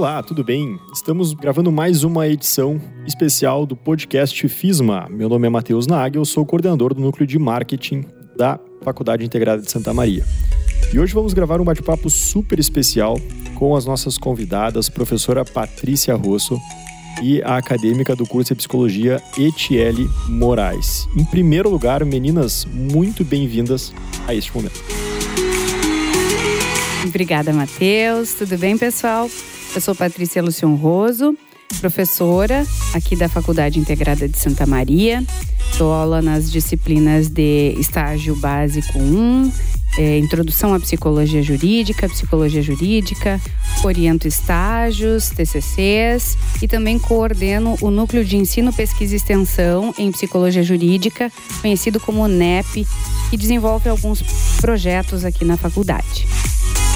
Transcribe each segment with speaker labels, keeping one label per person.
Speaker 1: Olá, tudo bem? Estamos gravando mais uma edição especial do podcast FISMA. Meu nome é Matheus Nagel, sou coordenador do núcleo de marketing da Faculdade Integrada de Santa Maria. E hoje vamos gravar um bate-papo super especial com as nossas convidadas, professora Patrícia Rosso e a acadêmica do curso de Psicologia Etiele Moraes. Em primeiro lugar, meninas, muito bem-vindas a este momento.
Speaker 2: Obrigada, Matheus. Tudo bem, pessoal? Eu sou Patrícia Lucion Roso, professora aqui da Faculdade Integrada de Santa Maria. Dou aula nas disciplinas de estágio básico 1, é, introdução à psicologia jurídica, psicologia jurídica, oriento estágios, TCCs e também coordeno o Núcleo de Ensino, Pesquisa e Extensão em Psicologia Jurídica, conhecido como NEP, que desenvolve alguns projetos aqui na faculdade.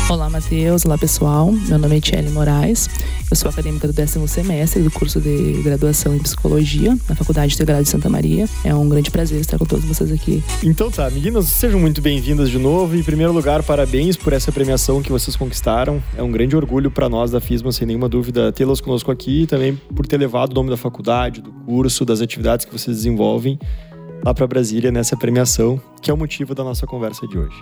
Speaker 3: Olá, Matheus. Olá, pessoal. Meu nome é Tiele Moraes. Eu sou acadêmica do décimo semestre do curso de graduação em Psicologia na Faculdade Integrada de Santa Maria. É um grande prazer estar com todos vocês aqui.
Speaker 1: Então tá, meninas, sejam muito bem-vindas de novo. Em primeiro lugar, parabéns por essa premiação que vocês conquistaram. É um grande orgulho para nós da FISMA, sem nenhuma dúvida, tê-las conosco aqui e também por ter levado o nome da faculdade, do curso, das atividades que vocês desenvolvem lá para Brasília nessa premiação, que é o motivo da nossa conversa de hoje.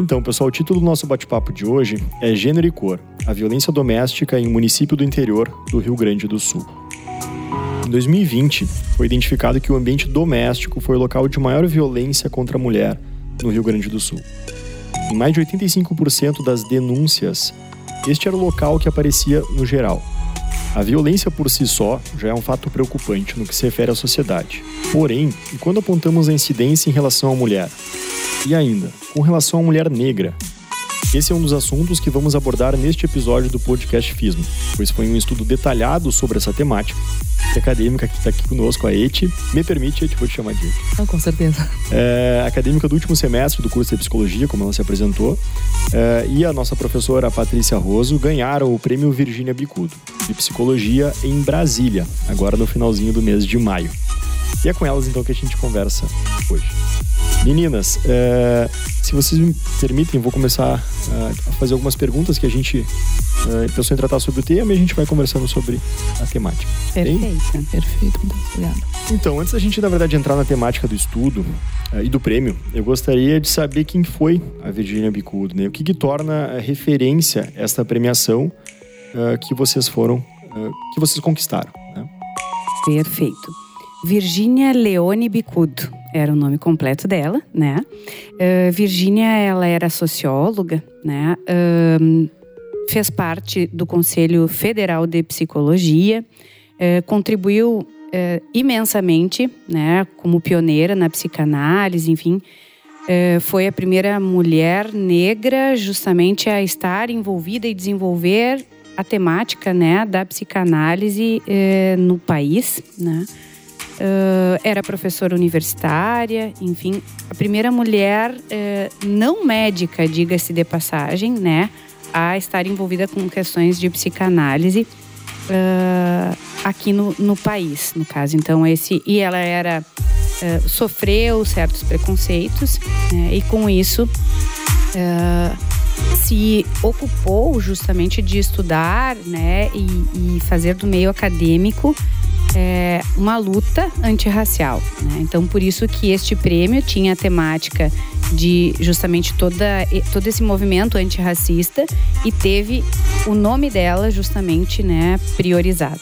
Speaker 1: Então, pessoal, o título do nosso bate-papo de hoje é Gênero e Cor: A violência doméstica em um município do interior do Rio Grande do Sul. Em 2020, foi identificado que o ambiente doméstico foi o local de maior violência contra a mulher no Rio Grande do Sul. Em mais de 85% das denúncias, este era o local que aparecia no geral. A violência por si só já é um fato preocupante no que se refere à sociedade. Porém, e quando apontamos a incidência em relação à mulher, e ainda, com relação à mulher negra. Esse é um dos assuntos que vamos abordar neste episódio do podcast FISMO, pois foi um estudo detalhado sobre essa temática. A acadêmica que está aqui conosco, a Eti, me permite, Eti, vou te chamar de Eti.
Speaker 3: Ah, com certeza.
Speaker 1: É, acadêmica do último semestre do curso de Psicologia, como ela se apresentou, é, e a nossa professora Patrícia Roso ganharam o prêmio Virgínia Bicudo, de Psicologia em Brasília, agora no finalzinho do mês de maio. E é com elas então que a gente conversa hoje. Meninas, é, se vocês me permitem, vou começar é, a fazer algumas perguntas que a gente é, pensou em tratar sobre o tema e a gente vai conversando sobre a temática.
Speaker 2: Perfeito, perfeito. Muito obrigada.
Speaker 1: Então, antes da gente, na verdade, entrar na temática do estudo é, e do prêmio, eu gostaria de saber quem foi a Virgínia Bicudo, né? O que, que torna referência esta premiação é, que vocês foram, é, que vocês conquistaram, né?
Speaker 2: Perfeito. Virgínia Leone Bicudo era o nome completo dela, né? Uh, Virgínia, ela era socióloga, né? Uh, fez parte do Conselho Federal de Psicologia, uh, contribuiu imensamente, né? Como pioneira na psicanálise, enfim. foi a primeira mulher negra justamente a estar envolvida e desenvolver a temática né, da psicanálise no país, né? Uh, era professora universitária, enfim, a primeira mulher uh, não médica, diga-se de passagem, né, a estar envolvida com questões de psicanálise uh, aqui no, no, país, no caso. Então, esse. E ela era. sofreu certos preconceitos, né, e com isso se ocupou justamente de estudar né, e, e fazer do meio acadêmico é, uma luta antirracial. Né? Então, por isso que este prêmio tinha a temática de justamente toda, todo esse movimento antirracista e teve o nome dela justamente né, priorizado.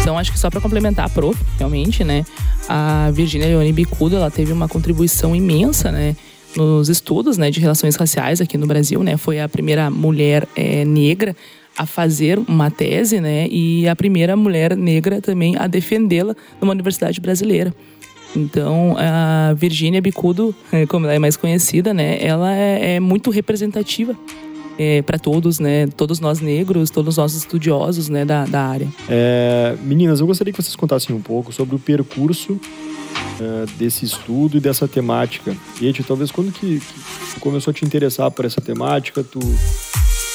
Speaker 3: Então, acho que só para complementar a prof, realmente, né, a Virginia Leone Bicudo, ela teve uma contribuição imensa, né, nos estudos, né, de relações raciais aqui no Brasil, né, foi a primeira mulher é, negra a fazer uma tese, né? E a primeira mulher negra também a defendê-la numa universidade brasileira. Então, a Virgínia Bicudo, como ela é mais conhecida, né? Ela é, é muito representativa é, para todos, né? Todos nós negros, todos nós estudiosos, né? Da, da área.
Speaker 1: É, meninas, eu gostaria que vocês contassem um pouco sobre o percurso é, desse estudo e dessa temática. E, talvez quando que, que começou a te interessar por essa temática, tu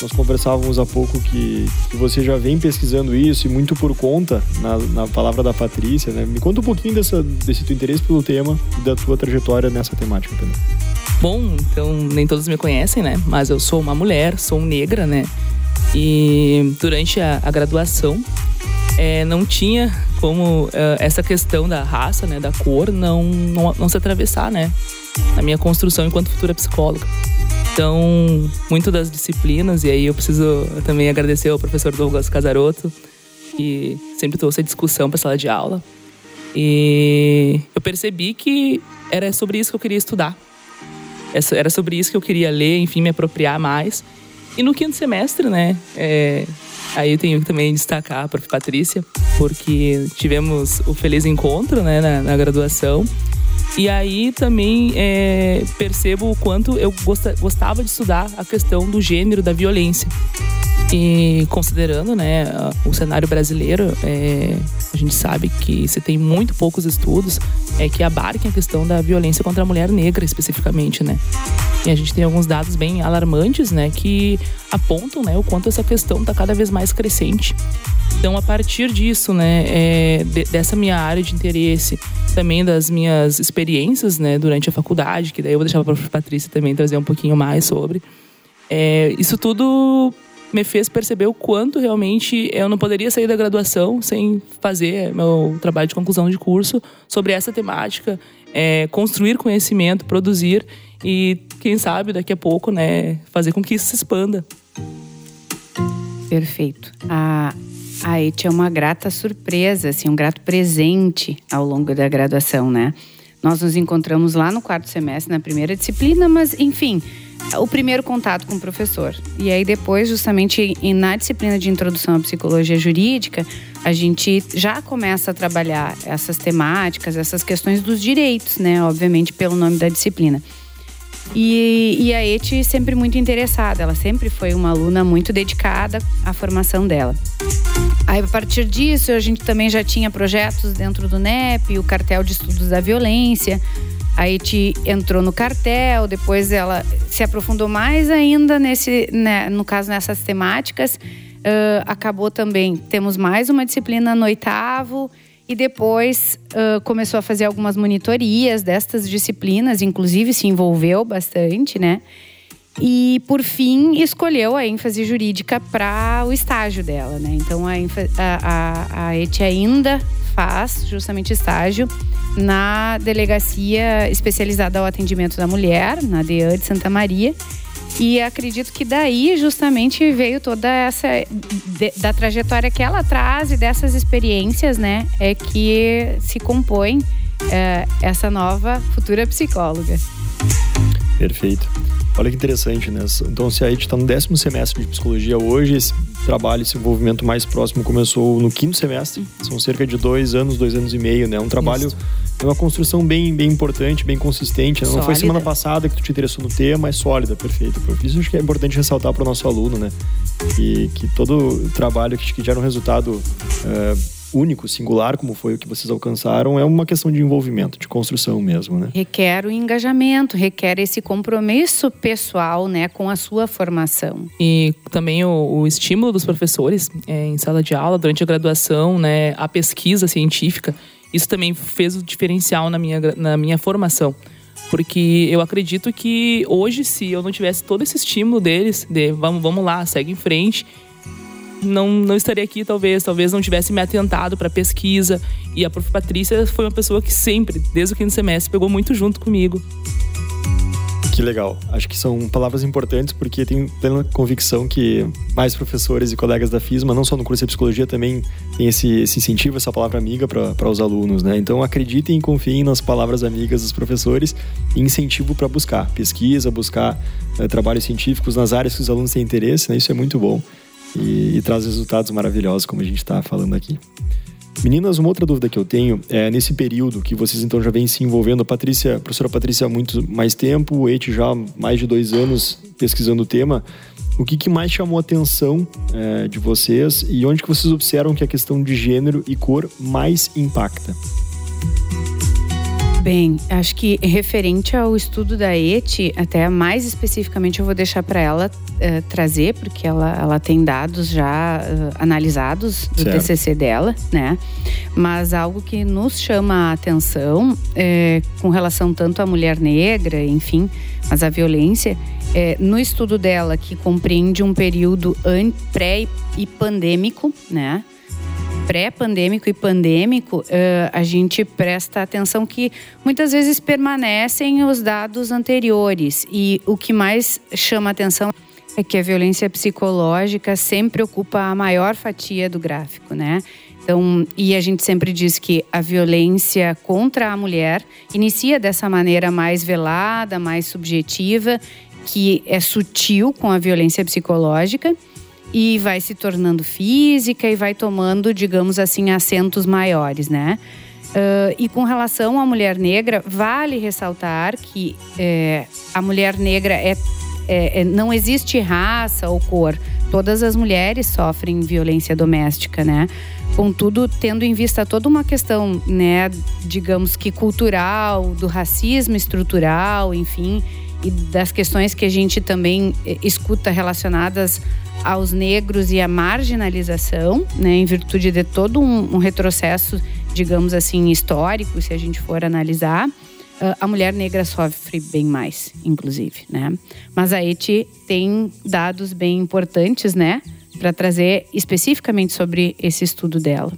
Speaker 1: nós conversávamos há pouco que, que você já vem pesquisando isso e muito por conta, na, na palavra da Patrícia, né? Me conta um pouquinho dessa, desse teu interesse pelo tema e da tua trajetória nessa temática também.
Speaker 3: Bom, então nem todos me conhecem, né? Mas eu sou uma mulher, sou negra, né? E durante a, a graduação, é, não tinha como uh, essa questão da raça, né, da cor, não, não, não se atravessar, né, na minha construção enquanto futura psicóloga. Então, muito das disciplinas, e aí eu preciso também agradecer ao professor Douglas Casarotto, que sempre trouxe a discussão para a sala de aula. E eu percebi que era sobre isso que eu queria estudar. Era sobre isso que eu queria ler, enfim, me apropriar mais. E no quinto semestre, né, é, aí eu tenho que também destacar a prof. Patrícia, porque tivemos o feliz encontro, né, na, na graduação. E aí também é, percebo o quanto eu gostava de estudar a questão do gênero, da violência. E considerando né, o cenário brasileiro, é, a gente sabe que se tem muito poucos estudos é, que abarquem a questão da violência contra a mulher negra especificamente, né? E a gente tem alguns dados bem alarmantes, né, que apontam né, o quanto essa questão está cada vez mais crescente. Então, a partir disso, né, é, de, dessa minha área de interesse, também das minhas experiências, né, durante a faculdade, que daí eu vou deixar para a Patrícia também trazer um pouquinho mais sobre. É, isso tudo me fez perceber o quanto realmente eu não poderia sair da graduação sem fazer meu trabalho de conclusão de curso sobre essa temática, é, construir conhecimento, produzir e quem sabe daqui a pouco, né, fazer com que isso se expanda.
Speaker 2: Perfeito. A a ET é uma grata surpresa, assim, um grato presente ao longo da graduação, né? Nós nos encontramos lá no quarto semestre, na primeira disciplina, mas enfim, o primeiro contato com o professor. E aí depois, justamente na disciplina de introdução à psicologia jurídica, a gente já começa a trabalhar essas temáticas, essas questões dos direitos, né? Obviamente pelo nome da disciplina. E, e a Eti sempre muito interessada, ela sempre foi uma aluna muito dedicada à formação dela. Aí, a partir disso, a gente também já tinha projetos dentro do NEP, o Cartel de Estudos da Violência, a Eti entrou no cartel, depois ela se aprofundou mais ainda nesse, né, no caso nessas temáticas. Uh, acabou também, temos mais uma disciplina no oitavo e depois uh, começou a fazer algumas monitorias destas disciplinas, inclusive se envolveu bastante, né? E por fim escolheu a ênfase jurídica para o estágio dela, né? Então a, a, a, ainda faz justamente estágio na Delegacia Especializada ao Atendimento da Mulher, na DEA de Santa Maria. E acredito que daí justamente veio toda essa de, da trajetória que ela traz e dessas experiências, né, é que se compõe é, essa nova futura psicóloga.
Speaker 1: Perfeito. Olha que interessante, né? Então, se a gente está no décimo semestre de psicologia hoje, esse trabalho, esse envolvimento mais próximo começou no quinto semestre. São cerca de dois anos, dois anos e meio, né? Um trabalho, Isso. é uma construção bem, bem importante, bem consistente. Né? Não foi semana passada que tu te interessou no tema, é sólida, perfeito. Isso acho que é importante ressaltar para o nosso aluno, né? Que, que todo trabalho que, que gera um resultado... Uh, único, singular, como foi o que vocês alcançaram, é uma questão de envolvimento, de construção mesmo, né?
Speaker 2: Requer o engajamento, requer esse compromisso pessoal, né, com a sua formação.
Speaker 3: E também o, o estímulo dos professores é, em sala de aula, durante a graduação, né, a pesquisa científica, isso também fez o diferencial na minha, na minha formação. Porque eu acredito que hoje, se eu não tivesse todo esse estímulo deles, de vamos, vamos lá, segue em frente, não, não estaria aqui, talvez. Talvez não tivesse me atentado para pesquisa. E a prof. Patrícia foi uma pessoa que sempre, desde o quinto semestre, pegou muito junto comigo.
Speaker 1: Que legal. Acho que são palavras importantes porque tenho plena convicção que mais professores e colegas da FISMA, não só no curso de psicologia, também tem esse, esse incentivo, essa palavra amiga para os alunos, né? Então acreditem e confiem nas palavras amigas dos professores e incentivo para buscar pesquisa, buscar é, trabalhos científicos nas áreas que os alunos têm interesse, né? Isso é muito bom e, e traz resultados maravilhosos, como a gente está falando aqui. Meninas, uma outra dúvida que eu tenho é nesse período que vocês então já vêm se envolvendo, a Patrícia, a professora Patrícia há muito mais tempo, o Eti já há mais de dois anos pesquisando o tema. O que, que mais chamou a atenção é, de vocês e onde que vocês observam que a questão de gênero e cor mais impacta?
Speaker 2: Bem, acho que referente ao estudo da ETI, até mais especificamente eu vou deixar para ela uh, trazer, porque ela, ela tem dados já uh, analisados do certo. TCC dela, né? Mas algo que nos chama a atenção é, com relação tanto à mulher negra, enfim, mas a violência, é, no estudo dela, que compreende um período pré e pandêmico, né? Pré-pandêmico e pandêmico, uh, a gente presta atenção que muitas vezes permanecem os dados anteriores. E o que mais chama atenção é que a violência psicológica sempre ocupa a maior fatia do gráfico, né? Então, e a gente sempre diz que a violência contra a mulher inicia dessa maneira mais velada, mais subjetiva, que é sutil com a violência psicológica e vai se tornando física e vai tomando, digamos assim, acentos maiores, né? Uh, e com relação à mulher negra, vale ressaltar que é, a mulher negra é, é, é, não existe raça ou cor. Todas as mulheres sofrem violência doméstica, né? Contudo, tendo em vista toda uma questão, né, digamos que cultural, do racismo estrutural, enfim, e das questões que a gente também eh, escuta relacionadas aos negros e à marginalização, né, em virtude de todo um, um retrocesso, digamos assim, histórico, se a gente for analisar, ah, a mulher negra sofre bem mais, inclusive, né? Mas a ETI tem dados bem importantes, né, para trazer especificamente sobre esse estudo dela.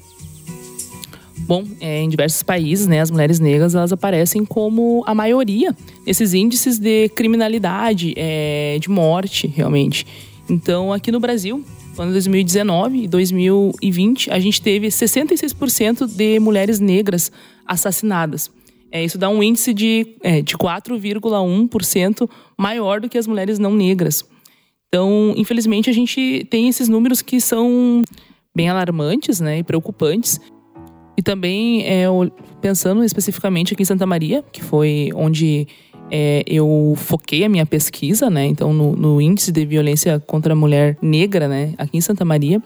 Speaker 3: Bom, é, em diversos países, né, as mulheres negras elas aparecem como a maioria nesses índices de criminalidade, é, de morte, realmente. Então, aqui no Brasil, no ano 2019 e 2020, a gente teve 66% de mulheres negras assassinadas. É, isso dá um índice de, é, de 4,1% maior do que as mulheres não negras. Então, infelizmente, a gente tem esses números que são bem alarmantes né, e preocupantes. E também, é, pensando especificamente aqui em Santa Maria, que foi onde é, eu foquei a minha pesquisa, né? Então, no, no, índice de violência contra a mulher negra, né? Aqui em Santa Maria,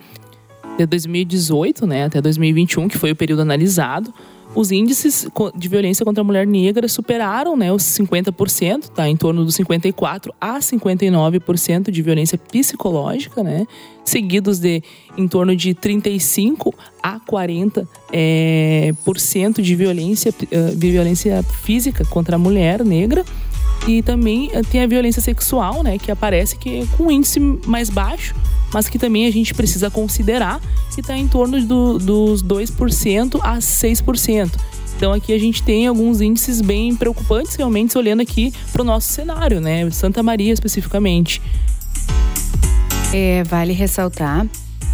Speaker 3: de 2018, né? Até 2021, que foi o período analisado, os índices de violência contra a mulher negra superaram né, os 50%, tá? em torno dos 54% a 59% de violência psicológica, né? Seguidos de em torno de 35% a 40% é, por cento de violência, uh, violência física contra a mulher negra. E também uh, tem a violência sexual, né, que aparece que é com índice mais baixo, mas que também a gente precisa considerar que está em torno do, dos 2% a 6%. Então aqui a gente tem alguns índices bem preocupantes realmente olhando aqui para o nosso cenário, né? Santa Maria especificamente.
Speaker 2: É, vale ressaltar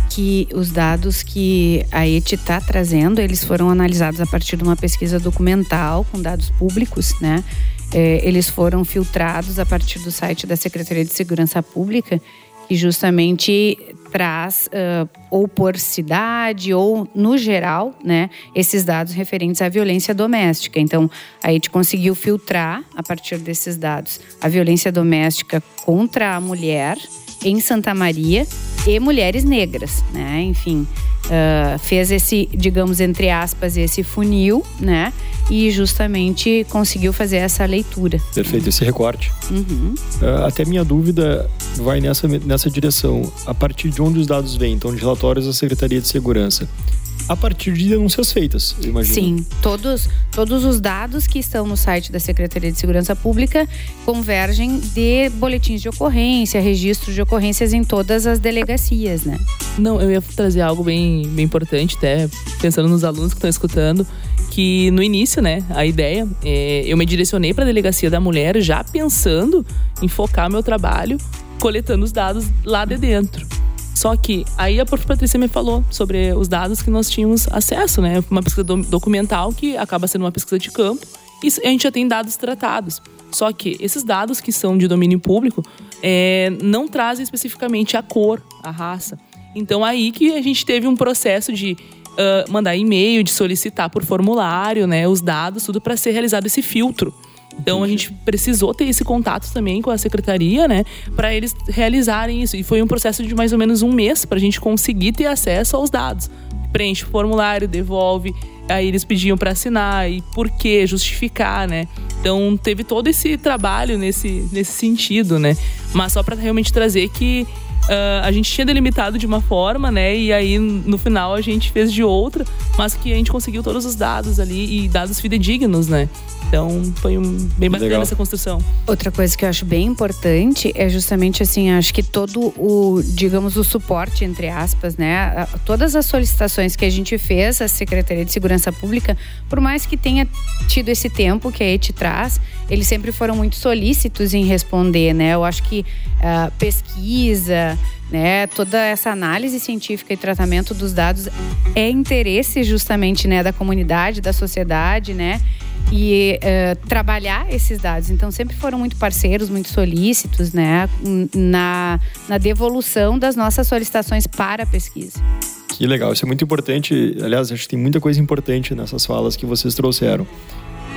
Speaker 2: que os dados que a ET está trazendo, eles foram analisados a partir de uma pesquisa documental com dados públicos, né? É, eles foram filtrados a partir do site da Secretaria de Segurança Pública que justamente traz uh, ou por cidade ou no geral, né, esses dados referentes à violência doméstica. Então, a gente conseguiu filtrar a partir desses dados a violência doméstica contra a mulher em Santa Maria e mulheres negras, né? Enfim, uh, fez esse, digamos, entre aspas, esse funil, né? E justamente conseguiu fazer essa leitura.
Speaker 1: Perfeito, esse recorte.
Speaker 2: Uhum.
Speaker 1: Uh, até minha dúvida vai nessa, nessa direção. A partir de onde os dados vêm? Então, de relatórios da Secretaria de Segurança a partir de denúncias feitas, eu imagino.
Speaker 2: Sim, todos, todos os dados que estão no site da Secretaria de Segurança Pública convergem de boletins de ocorrência, registros de ocorrências em todas as delegacias, né?
Speaker 3: Não, eu ia trazer algo bem, bem importante, até pensando nos alunos que estão escutando, que no início, né, a ideia, é, eu me direcionei para a Delegacia da Mulher já pensando em focar meu trabalho coletando os dados lá de dentro. Só que aí a prof. Patrícia me falou sobre os dados que nós tínhamos acesso, né? Uma pesquisa documental que acaba sendo uma pesquisa de campo e a gente já tem dados tratados. Só que esses dados que são de domínio público é, não trazem especificamente a cor, a raça. Então aí que a gente teve um processo de uh, mandar e-mail, de solicitar por formulário, né, os dados, tudo para ser realizado esse filtro. Então a gente precisou ter esse contato também com a secretaria, né, para eles realizarem isso. E foi um processo de mais ou menos um mês para a gente conseguir ter acesso aos dados. Preenche o formulário, devolve. aí eles pediam para assinar e por que justificar, né? Então teve todo esse trabalho nesse, nesse sentido, né? Mas só para realmente trazer que Uh, a gente tinha delimitado de uma forma, né? E aí no final a gente fez de outra, mas que a gente conseguiu todos os dados ali e dados fidedignos, né? Então foi um, bem bacana Legal. essa construção.
Speaker 2: Outra coisa que eu acho bem importante é justamente assim, acho que todo o, digamos, o suporte, entre aspas, né? Todas as solicitações que a gente fez à Secretaria de Segurança Pública, por mais que tenha tido esse tempo que a ET traz, eles sempre foram muito solícitos em responder, né? Eu acho que uh, pesquisa, né, toda essa análise científica e tratamento dos dados é interesse justamente né, da comunidade, da sociedade, né? e uh, trabalhar esses dados. Então, sempre foram muito parceiros, muito solícitos, né, na, na devolução das nossas solicitações para a pesquisa.
Speaker 1: Que legal, isso é muito importante. Aliás, acho que tem muita coisa importante nessas falas que vocês trouxeram.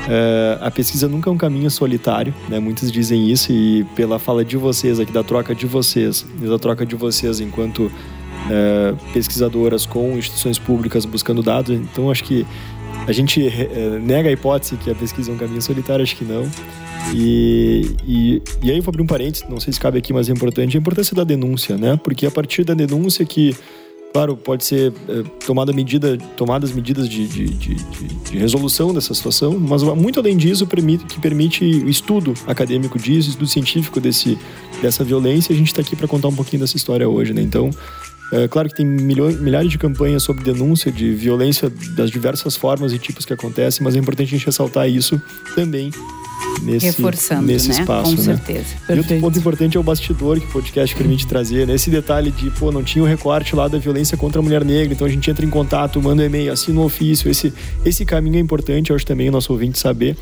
Speaker 1: É, a pesquisa nunca é um caminho solitário, né? Muitos dizem isso e pela fala de vocês aqui, da troca de vocês, da troca de vocês enquanto é, pesquisadoras com instituições públicas buscando dados, então acho que a gente é, nega a hipótese que a pesquisa é um caminho solitário, acho que não. E, e, e aí eu vou abrir um parênteses, não sei se cabe aqui, mas é importante, a importância da denúncia, né? Porque a partir da denúncia que, claro, pode ser é, tomada medida, tomadas medidas de, de, de, de, resolução dessa situação, mas muito além disso, permite, que permite o estudo acadêmico disso, estudo científico desse, dessa violência, a gente está aqui para contar um pouquinho dessa história hoje, né? Então, é claro que tem milhões, milhares de campanhas sobre denúncia de violência das diversas formas e tipos que acontecem, mas é importante a gente ressaltar isso também nesse,
Speaker 2: Reforçando,
Speaker 1: nesse
Speaker 2: né?
Speaker 1: espaço.
Speaker 2: Com né? certeza.
Speaker 1: E outro ponto importante é o bastidor que o podcast permite trazer, né? Esse detalhe de, pô, não tinha o recorte lá da violência contra a mulher negra, então a gente entra em contato, manda um e-mail, assina um ofício. Esse, esse caminho é importante, eu acho também o nosso ouvinte saber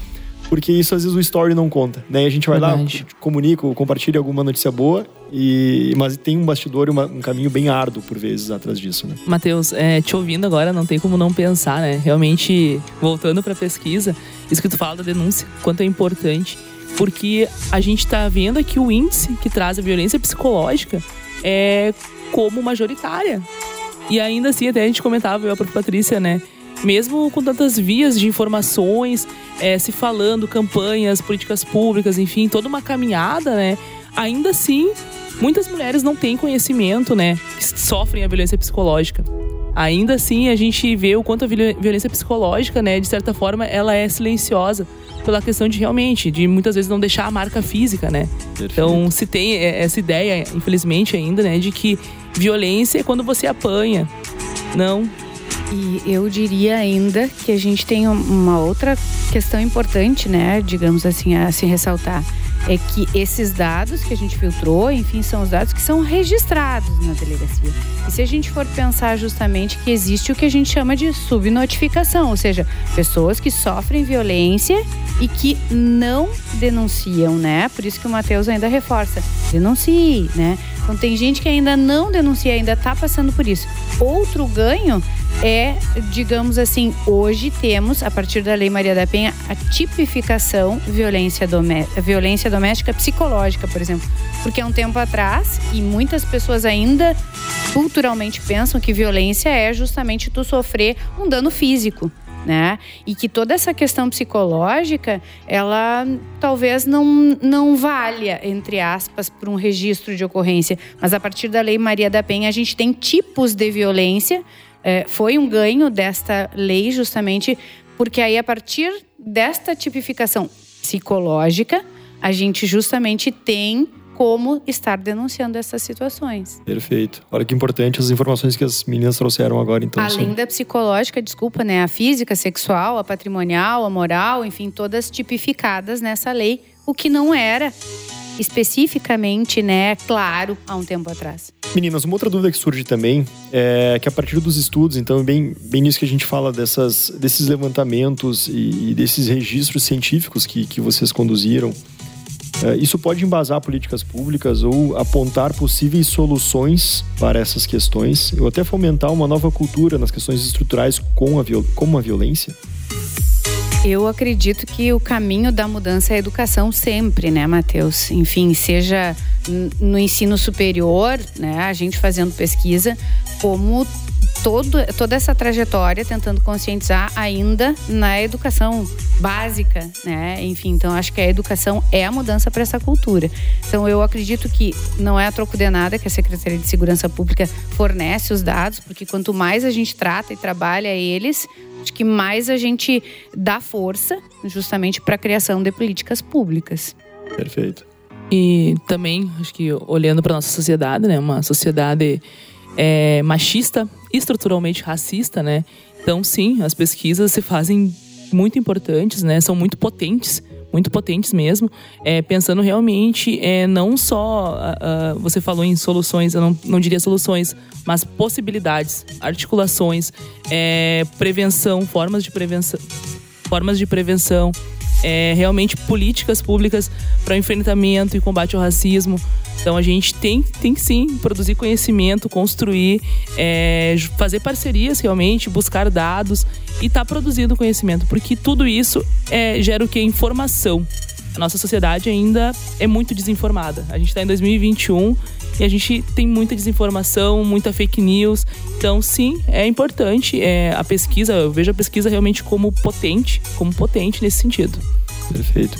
Speaker 1: porque isso às vezes o story não conta, né? A gente vai Verdade. lá, comunica, compartilha alguma notícia boa, e mas tem um bastidor e uma, um caminho bem árduo por vezes atrás disso, né?
Speaker 3: Matheus, é, te ouvindo agora, não tem como não pensar, né? Realmente, voltando para a pesquisa, isso que tu fala da denúncia, quanto é importante, porque a gente está vendo aqui o índice que traz a violência psicológica é como majoritária. E ainda assim, até a gente comentava, eu e a própria Patrícia, né? Mesmo com tantas vias de informações, é, se falando, campanhas, políticas públicas, enfim, toda uma caminhada, né? Ainda assim, muitas mulheres não têm conhecimento, né? Que sofrem a violência psicológica. Ainda assim, a gente vê o quanto a violência psicológica, né, de certa forma, ela é silenciosa pela questão de realmente, de muitas vezes não deixar a marca física, né? Perfeito. Então, se tem essa ideia, infelizmente ainda, né, de que violência é quando você apanha. Não,
Speaker 2: e eu diria ainda que a gente tem uma outra questão importante, né, digamos assim, a se ressaltar é que esses dados que a gente filtrou, enfim, são os dados que são registrados na delegacia. E se a gente for pensar justamente que existe o que a gente chama de subnotificação, ou seja, pessoas que sofrem violência e que não denunciam, né? Por isso que o Matheus ainda reforça, denuncie, né? Então tem gente que ainda não denuncia, ainda está passando por isso. Outro ganho é, digamos assim, hoje temos, a partir da Lei Maria da Penha, a tipificação violência, domé violência doméstica psicológica, por exemplo. Porque há um tempo atrás, e muitas pessoas ainda culturalmente pensam que violência é justamente tu sofrer um dano físico. Né? E que toda essa questão psicológica, ela talvez não, não valha, entre aspas, para um registro de ocorrência. Mas a partir da Lei Maria da Penha, a gente tem tipos de violência é, foi um ganho desta lei, justamente porque aí, a partir desta tipificação psicológica, a gente justamente tem como estar denunciando essas situações.
Speaker 1: Perfeito. Olha que importante as informações que as meninas trouxeram agora, então.
Speaker 2: Além sim. da psicológica, desculpa, né? A física, a sexual, a patrimonial, a moral, enfim, todas tipificadas nessa lei, o que não era especificamente, né, claro, há um tempo atrás.
Speaker 1: Meninas, uma outra dúvida que surge também é que a partir dos estudos, então, bem, bem nisso que a gente fala dessas, desses levantamentos e, e desses registros científicos que, que vocês conduziram, é, isso pode embasar políticas públicas ou apontar possíveis soluções para essas questões, ou até fomentar uma nova cultura nas questões estruturais com a, como a violência?
Speaker 2: Eu acredito que o caminho da mudança é a educação sempre, né, Matheus? Enfim, seja no ensino superior, né, a gente fazendo pesquisa, como todo, toda essa trajetória tentando conscientizar ainda na educação básica, né? Enfim, então acho que a educação é a mudança para essa cultura. Então eu acredito que não é a troco de nada que a Secretaria de Segurança Pública fornece os dados, porque quanto mais a gente trata e trabalha eles, acho que mais a gente dá força justamente para a criação de políticas públicas.
Speaker 1: Perfeito.
Speaker 3: E também, acho que olhando para nossa sociedade, né, uma sociedade é, machista, estruturalmente racista, né? Então, sim, as pesquisas se fazem muito importantes, né? São muito potentes, muito potentes mesmo. É, pensando realmente, é, não só uh, você falou em soluções, eu não, não diria soluções, mas possibilidades, articulações, é, prevenção, formas de prevenção, formas de prevenção, é, realmente políticas públicas para enfrentamento e combate ao racismo. Então a gente tem, tem sim produzir conhecimento, construir, é, fazer parcerias realmente, buscar dados e estar tá produzindo conhecimento, porque tudo isso é, gera o que? Informação. A nossa sociedade ainda é muito desinformada. A gente está em 2021 e a gente tem muita desinformação, muita fake news. Então, sim, é importante é, a pesquisa. Eu vejo a pesquisa realmente como potente, como potente nesse sentido.
Speaker 1: Perfeito.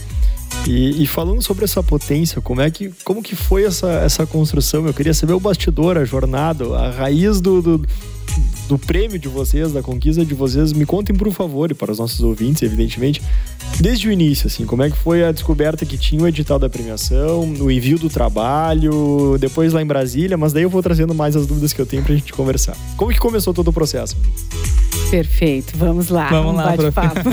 Speaker 1: E, e, falando sobre essa potência, como é que, como que foi essa, essa construção? Eu queria saber o bastidor, a jornada, a raiz do, do, do prêmio de vocês, da conquista de vocês. Me contem, por favor, e para os nossos ouvintes, evidentemente, desde o início, assim, como é que foi a descoberta que tinha o edital da premiação, o envio do trabalho, depois lá em Brasília, mas daí eu vou trazendo mais as dúvidas que eu tenho para a gente conversar. Como que começou todo o processo?
Speaker 2: Perfeito, vamos lá.
Speaker 3: Vamos um lá, bate-papo.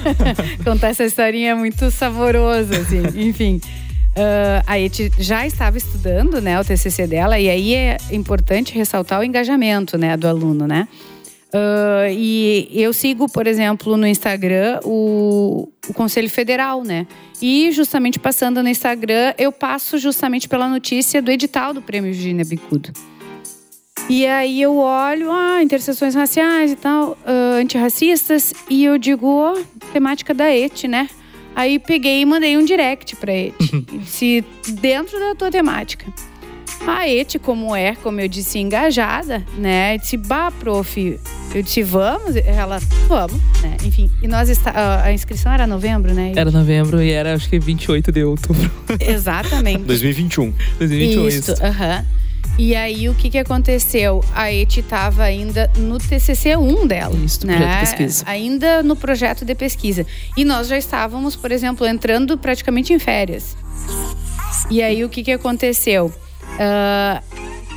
Speaker 2: Contar essa historinha é muito saborosa, assim. Enfim. Uh, a Eti já estava estudando né, o TCC dela, e aí é importante ressaltar o engajamento né, do aluno, né? Uh, e eu sigo, por exemplo, no Instagram o, o, Conselho Federal, né? E justamente passando no Instagram, eu passo justamente pela notícia do edital do Prêmio Virginia Bicudo. E aí eu olho, ah, interseções raciais e tal, uh, antirracistas, e eu digo, oh, temática da ET, né? Aí peguei e mandei um direct pra ET. se dentro da tua temática. A ET, como é, como eu disse, engajada, né? Disse, bah, prof, eu disse, vamos? Ela, vamos, né? Enfim, e nós está, a inscrição era novembro, né?
Speaker 3: Era novembro e era acho que 28 de outubro.
Speaker 2: Exatamente.
Speaker 1: 2021.
Speaker 3: 2021,
Speaker 2: isso. Aham. Uh -huh. E aí, o que, que aconteceu? A ETI estava ainda no TCC 1 dela.
Speaker 3: Isso,
Speaker 2: né?
Speaker 3: projeto de pesquisa.
Speaker 2: Ainda no projeto de pesquisa. E nós já estávamos, por exemplo, entrando praticamente em férias. E aí, o que, que aconteceu? Uh,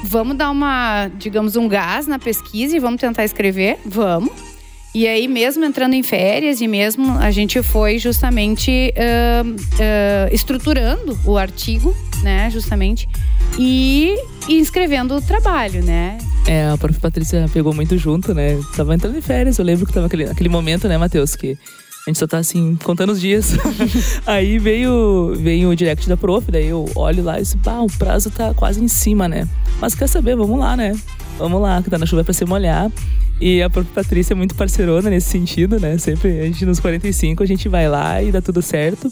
Speaker 2: vamos dar uma, digamos, um gás na pesquisa e vamos tentar escrever? Vamos. E aí, mesmo entrando em férias e mesmo a gente foi justamente uh, uh, estruturando o artigo, né, justamente, e, e escrevendo o trabalho, né.
Speaker 3: É, a prof. Patrícia pegou muito junto, né? Tava entrando em férias, eu lembro que tava aquele, aquele momento, né, Matheus, que a gente só tá assim, contando os dias. aí veio, veio o direct da prof, daí eu olho lá e disse, pá, o prazo tá quase em cima, né? Mas quer saber, vamos lá, né? Vamos lá, que tá na chuva é pra se molhar. E a própria Patrícia é muito parceirona nesse sentido, né? Sempre a gente nos 45 a gente vai lá e dá tudo certo.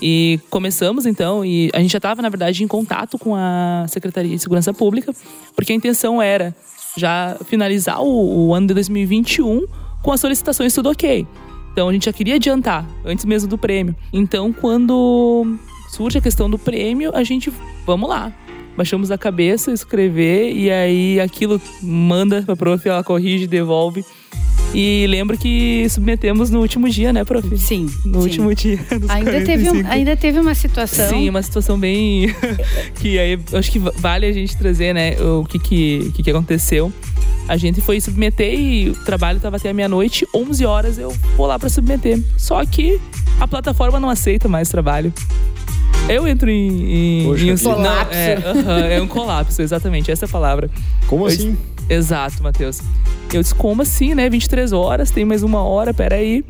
Speaker 3: E começamos então, e a gente já estava, na verdade, em contato com a Secretaria de Segurança Pública, porque a intenção era já finalizar o, o ano de 2021 com as solicitações tudo ok. Então a gente já queria adiantar, antes mesmo do prêmio. Então, quando surge a questão do prêmio, a gente, vamos lá, baixamos a cabeça, escrever e aí aquilo manda pra prof, ela corrige, devolve. E lembro que submetemos no último dia, né, prof?
Speaker 2: Sim.
Speaker 3: No
Speaker 2: sim.
Speaker 3: último dia.
Speaker 2: Ainda teve, um, ainda teve uma situação.
Speaker 3: Sim, uma situação bem. que aí acho que vale a gente trazer, né, o que, que, que, que aconteceu. A gente foi submeter e o trabalho estava até meia-noite, 11 horas eu vou lá para submeter. Só que a plataforma não aceita mais trabalho. Eu entro em. em,
Speaker 2: em um, colapso. Não,
Speaker 3: é, uh -huh, é, um colapso, exatamente, essa é a palavra.
Speaker 1: Como
Speaker 3: eu,
Speaker 1: assim?
Speaker 3: Exato, Matheus. Eu disse, como assim, né? 23 horas, tem mais uma hora, peraí.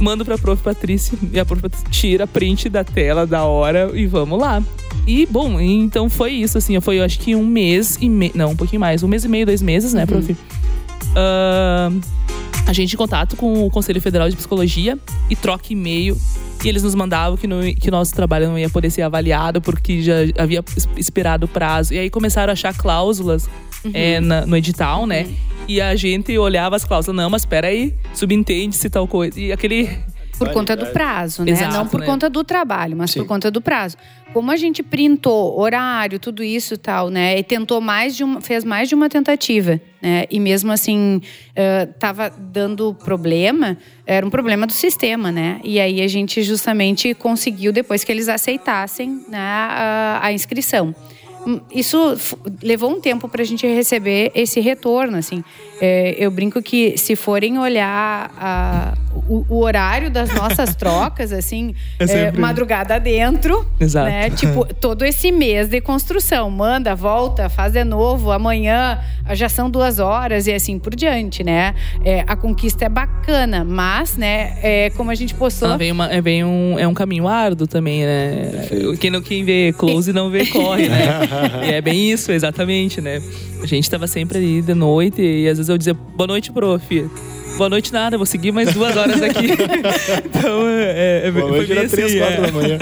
Speaker 3: Mando pra prof. Patrícia e a prof. tira print da tela da hora e vamos lá. E, bom, então foi isso, assim. Foi, eu acho que um mês e meio. Não, um pouquinho mais. Um mês e meio, dois meses, né, prof? Uhum. Uh, a gente em contato com o Conselho Federal de Psicologia e troca e-mail. E eles nos mandavam que, no, que nosso trabalho não ia poder ser avaliado porque já havia esperado o prazo. E aí começaram a achar cláusulas uhum. é, na, no edital, né? Uhum. E a gente olhava as cláusulas, não, mas espera aí, subentende-se tal coisa. E aquele
Speaker 2: por conta do prazo, né? Exato, não por né? conta do trabalho, mas Sim. por conta do prazo. Como a gente printou horário, tudo isso e tal, né? E tentou mais de uma, fez mais de uma tentativa, né? E mesmo assim, estava uh, dando problema, era um problema do sistema, né? E aí a gente justamente conseguiu, depois que eles aceitassem né, a, a inscrição isso levou um tempo para a gente receber esse retorno, assim. É, eu brinco que se forem olhar a, o, o, horário das nossas trocas, assim, é, é sempre... é, madrugada dentro, Exato. né? Tipo, todo esse mês de construção, manda, volta, faz de novo, amanhã já são duas horas e assim por diante, né? É, a conquista é bacana, mas, né, é, como a gente postou...
Speaker 3: Ah, vem, uma, é, vem um, é um caminho árduo também, né? Quem, não, quem vê close não vê corre, né? E é bem isso, exatamente, né? A gente tava sempre ali de noite e às vezes eu dizia, boa noite, prof. Boa noite, nada, vou seguir mais duas horas aqui. então, é, é,
Speaker 1: Boa noite era assim, três, quatro é. da manhã.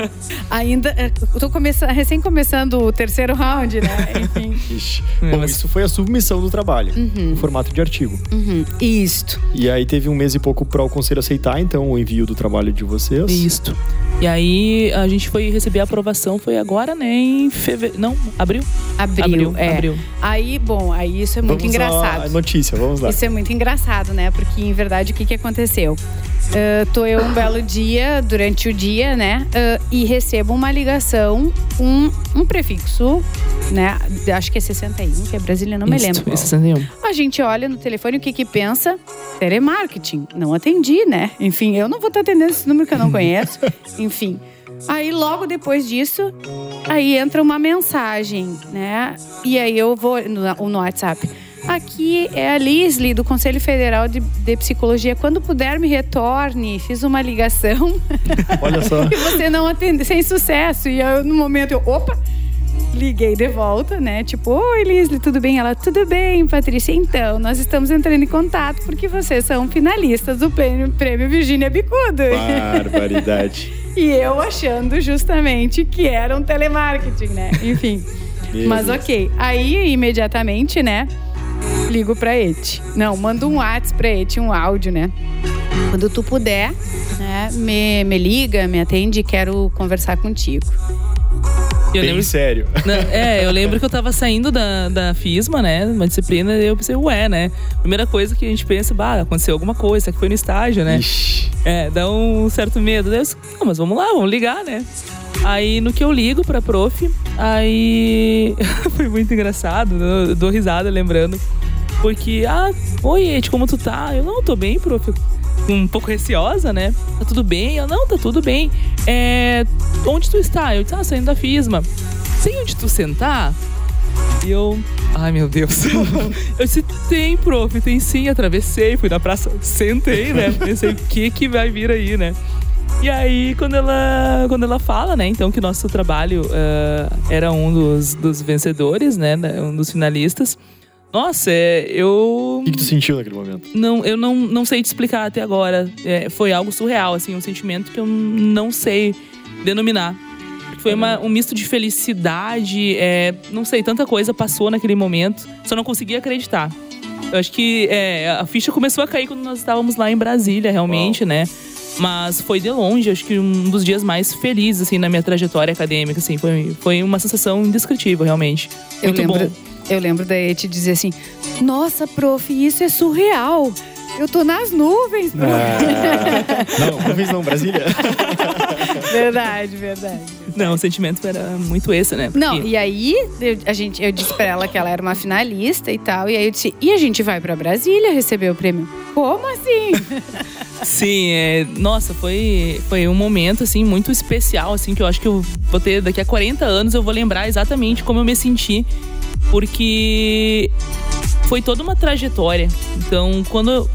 Speaker 2: Ainda, é, tô começando, recém começando o terceiro round, né? Enfim.
Speaker 1: Ixi. Bom, isso foi a submissão do trabalho, uhum. em formato de artigo.
Speaker 2: Uhum. Isto.
Speaker 1: E aí teve um mês e pouco para o conselho aceitar, então, o envio do trabalho de vocês.
Speaker 3: Isto. E aí a gente foi receber a aprovação, foi agora, né? Em fevereiro. Não, abril?
Speaker 2: Abril, abril é. Abril. Aí, bom, aí isso é muito
Speaker 1: vamos
Speaker 2: engraçado.
Speaker 1: A notícia, vamos lá.
Speaker 2: Isso é muito engraçado, né? Porque, em verdade, o que, que aconteceu? Uh, tô eu um belo dia, durante o dia, né? Uh, e recebo uma ligação, um, um prefixo, né? Acho que é 61, que é Brasília, não me lembro.
Speaker 3: É 61.
Speaker 2: A gente olha no telefone, o que que pensa? Telemarketing. Não atendi, né? Enfim, eu não vou estar atendendo esse número que eu não conheço. Enfim. Aí logo depois disso, aí entra uma mensagem, né? E aí eu vou no, no WhatsApp. Aqui é a Lisli, do Conselho Federal de, de, Psicologia. Quando puder, me retorne. Fiz uma ligação.
Speaker 1: Olha só.
Speaker 2: e você não atende, sem sucesso. E eu, no momento, eu, opa, liguei de volta, né? Tipo, oi, Lisli, tudo bem? Ela, tudo bem, Patrícia. Então, nós estamos entrando em contato porque vocês são finalistas do prêmio, prêmio Virgínia Bicudo.
Speaker 1: Barbaridade.
Speaker 2: e eu achando justamente que era um telemarketing, né? Enfim. Mas ok. Aí, imediatamente, né? Ligo pra Eti. Não, manda um WhatsApp pra Eti, um áudio, né? Quando tu puder, né, me, me liga, me atende, quero conversar contigo.
Speaker 1: Eu Bem lembro, sério.
Speaker 3: Não, é, eu lembro que eu tava saindo da, da FISMA, né? Uma disciplina, e eu pensei, ué, né? Primeira coisa que a gente pensa, bah, aconteceu alguma coisa, que foi no estágio, né? Ixi. É, dá um certo medo. Deus, não, mas vamos lá, vamos ligar, né? Aí no que eu ligo pra prof, aí foi muito engraçado, eu dou risada lembrando. Porque, ah, oi, Ed, como tu tá? Eu não tô bem, prof. Um pouco receosa, né? Tá tudo bem? Eu não, tá tudo bem. É, onde tu está? Eu disse, ah, saindo da FISMA. Tem onde tu sentar? E eu, ai meu Deus. eu disse, tem, prof, tem sim. Atravessei, fui na praça, sentei, né? Pensei, o que que vai vir aí, né? E aí, quando ela, quando ela fala, né, então, que nosso trabalho uh, era um dos, dos vencedores, né, um dos finalistas. Nossa, é, eu.
Speaker 1: O que, que, tu sentiu naquele momento?
Speaker 3: Não, eu não, não sei te explicar até agora. É, foi algo surreal, assim, um sentimento que eu não sei denominar. Foi uma, um misto de felicidade, é, não sei, tanta coisa passou naquele momento, só não conseguia acreditar. Eu acho que é, a ficha começou a cair quando nós estávamos lá em Brasília, realmente, Uau. né? Mas foi de longe, acho que um dos dias mais felizes, assim, na minha trajetória acadêmica, assim. Foi, foi uma sensação indescritível, realmente. Muito
Speaker 2: eu lembro,
Speaker 3: bom.
Speaker 2: Eu lembro da te dizer assim, nossa, prof, isso é surreal. Eu tô nas nuvens, prof.
Speaker 1: Ah, não, nuvens não, Brasília.
Speaker 2: verdade, verdade.
Speaker 3: Não, o sentimento era muito esse, né?
Speaker 2: Porque... Não, e aí eu, a gente, eu disse pra ela que ela era uma finalista e tal. E aí eu disse, e a gente vai pra Brasília receber o prêmio? Como assim?
Speaker 3: Sim, é, nossa, foi, foi um momento assim muito especial, assim, que eu acho que eu vou ter daqui a 40 anos eu vou lembrar exatamente como eu me senti, porque foi toda uma trajetória. Então, quando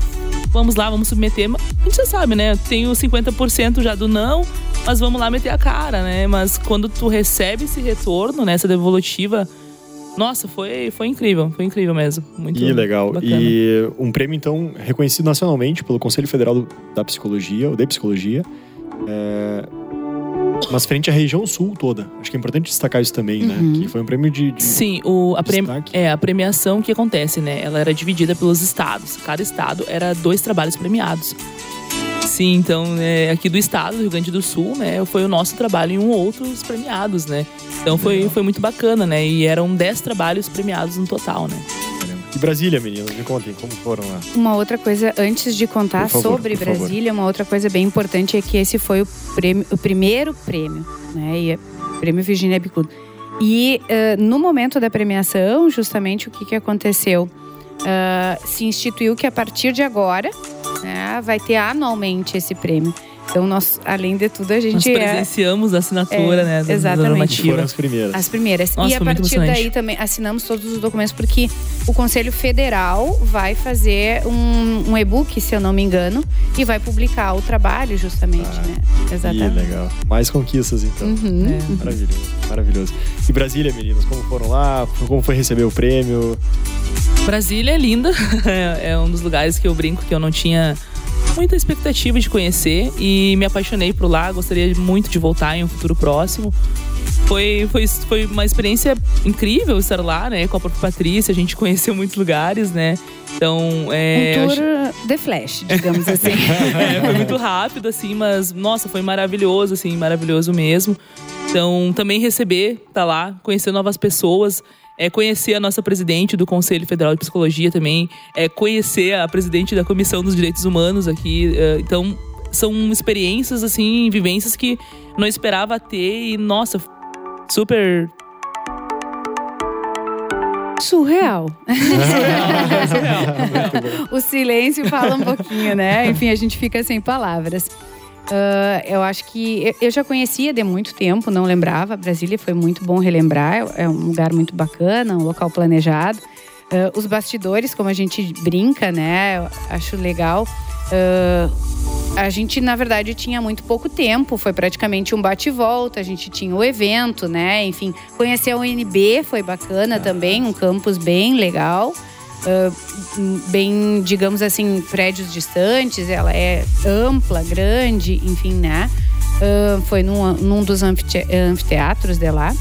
Speaker 3: vamos lá, vamos submeter, a gente já sabe, né? Tenho 50% já do não, mas vamos lá meter a cara, né? Mas quando tu recebe esse retorno, né, essa devolutiva, Nossa, foi, foi incrível, foi incrível mesmo. Muito
Speaker 1: Que legal.
Speaker 3: bacana.
Speaker 1: E um prêmio, então, reconhecido nacionalmente pelo Conselho Federal da Psicologia, ou de Psicologia. É, Mas frente à região sul toda. Acho que é importante destacar isso também, né?
Speaker 2: Uhum.
Speaker 1: Que foi um prêmio de. de
Speaker 3: Sim, o, a, premi- é, a premiação que acontece, né? Ela era dividida pelos estados. Cada estado era dois trabalhos premiados. Sim, então, é, aqui do estado, do Rio Grande do Sul, né? Foi o nosso trabalho e um outros premiados, né? Então foi, foi muito bacana, né? E eram dez trabalhos premiados no total, né?
Speaker 1: E Brasília, meninas, me contem como foram lá.
Speaker 2: Uma outra coisa, antes de contar
Speaker 1: favor,
Speaker 2: sobre
Speaker 1: por favor.
Speaker 2: Brasília, uma outra coisa bem importante é que esse foi o, prêmio, o primeiro prêmio, né? E é prêmio Virginia Bicudo. E eh, no momento da premiação, justamente o que, que aconteceu? Ah, se instituiu que a partir de agora né, vai ter anualmente esse prêmio. Então, nós, além de tudo, a
Speaker 3: Nós
Speaker 2: gente é
Speaker 3: presenciamos a assinatura,
Speaker 2: É,
Speaker 3: né? da- da
Speaker 2: exatamente.
Speaker 1: Que
Speaker 3: normativa.
Speaker 1: foram as primeiras.
Speaker 2: as primeiras.
Speaker 3: Nossa,
Speaker 2: e a partir daí também assinamos todos os documentos, porque o Conselho Federal vai fazer um, um e-book, se eu não me engano, e vai publicar o trabalho, justamente,
Speaker 1: Ah,
Speaker 2: né?
Speaker 1: Que
Speaker 2: Exatamente.
Speaker 1: legal. Mais conquistas, então.
Speaker 2: Uhum.
Speaker 3: É.
Speaker 1: Maravilhoso, maravilhoso. E Brasília, meninas, como foram lá? Como foi receber o prêmio?
Speaker 3: Brasília é linda. É é um dos lugares que eu brinco que eu não tinha muita expectativa de conhecer e me apaixonei por lá. Gostaria muito de voltar em um futuro próximo. Foi, foi, foi uma experiência incrível estar lá, né? Com a própria Patrícia, a gente conheceu muitos lugares, né? Então, é.
Speaker 2: Um
Speaker 3: acho-
Speaker 2: tour de flash, digamos assim.
Speaker 3: é, foi muito rápido, assim, mas nossa, foi maravilhoso, assim, maravilhoso mesmo. Então, também receber, tá lá, conhecer novas pessoas, é conhecer a nossa presidente do Conselho Federal de Psicologia também, é conhecer a presidente da Comissão dos Direitos Humanos aqui. é, então, são experiências, assim, vivências que não esperava ter e, nossa, super.
Speaker 2: Surreal.
Speaker 1: Muito bom.
Speaker 2: o silêncio fala um pouquinho, né? Enfim, a gente fica sem palavras. Ah, eu acho que eu- já conhecia de muito tempo, não lembrava. Brasília foi muito bom relembrar. É um lugar muito bacana, um local planejado. Ah, os bastidores, como a gente brinca, né? Eu acho legal. Ah, a gente, na verdade, tinha muito pouco tempo, foi praticamente um bate e volta. A gente tinha o evento, né? Enfim, conhecer a UNB foi bacana também, um campus bem legal. Ah, bem, digamos assim, prédios distantes, ela é ampla, grande, enfim, né? Ah, foi num, num dos anfite- anfiteatros de lá.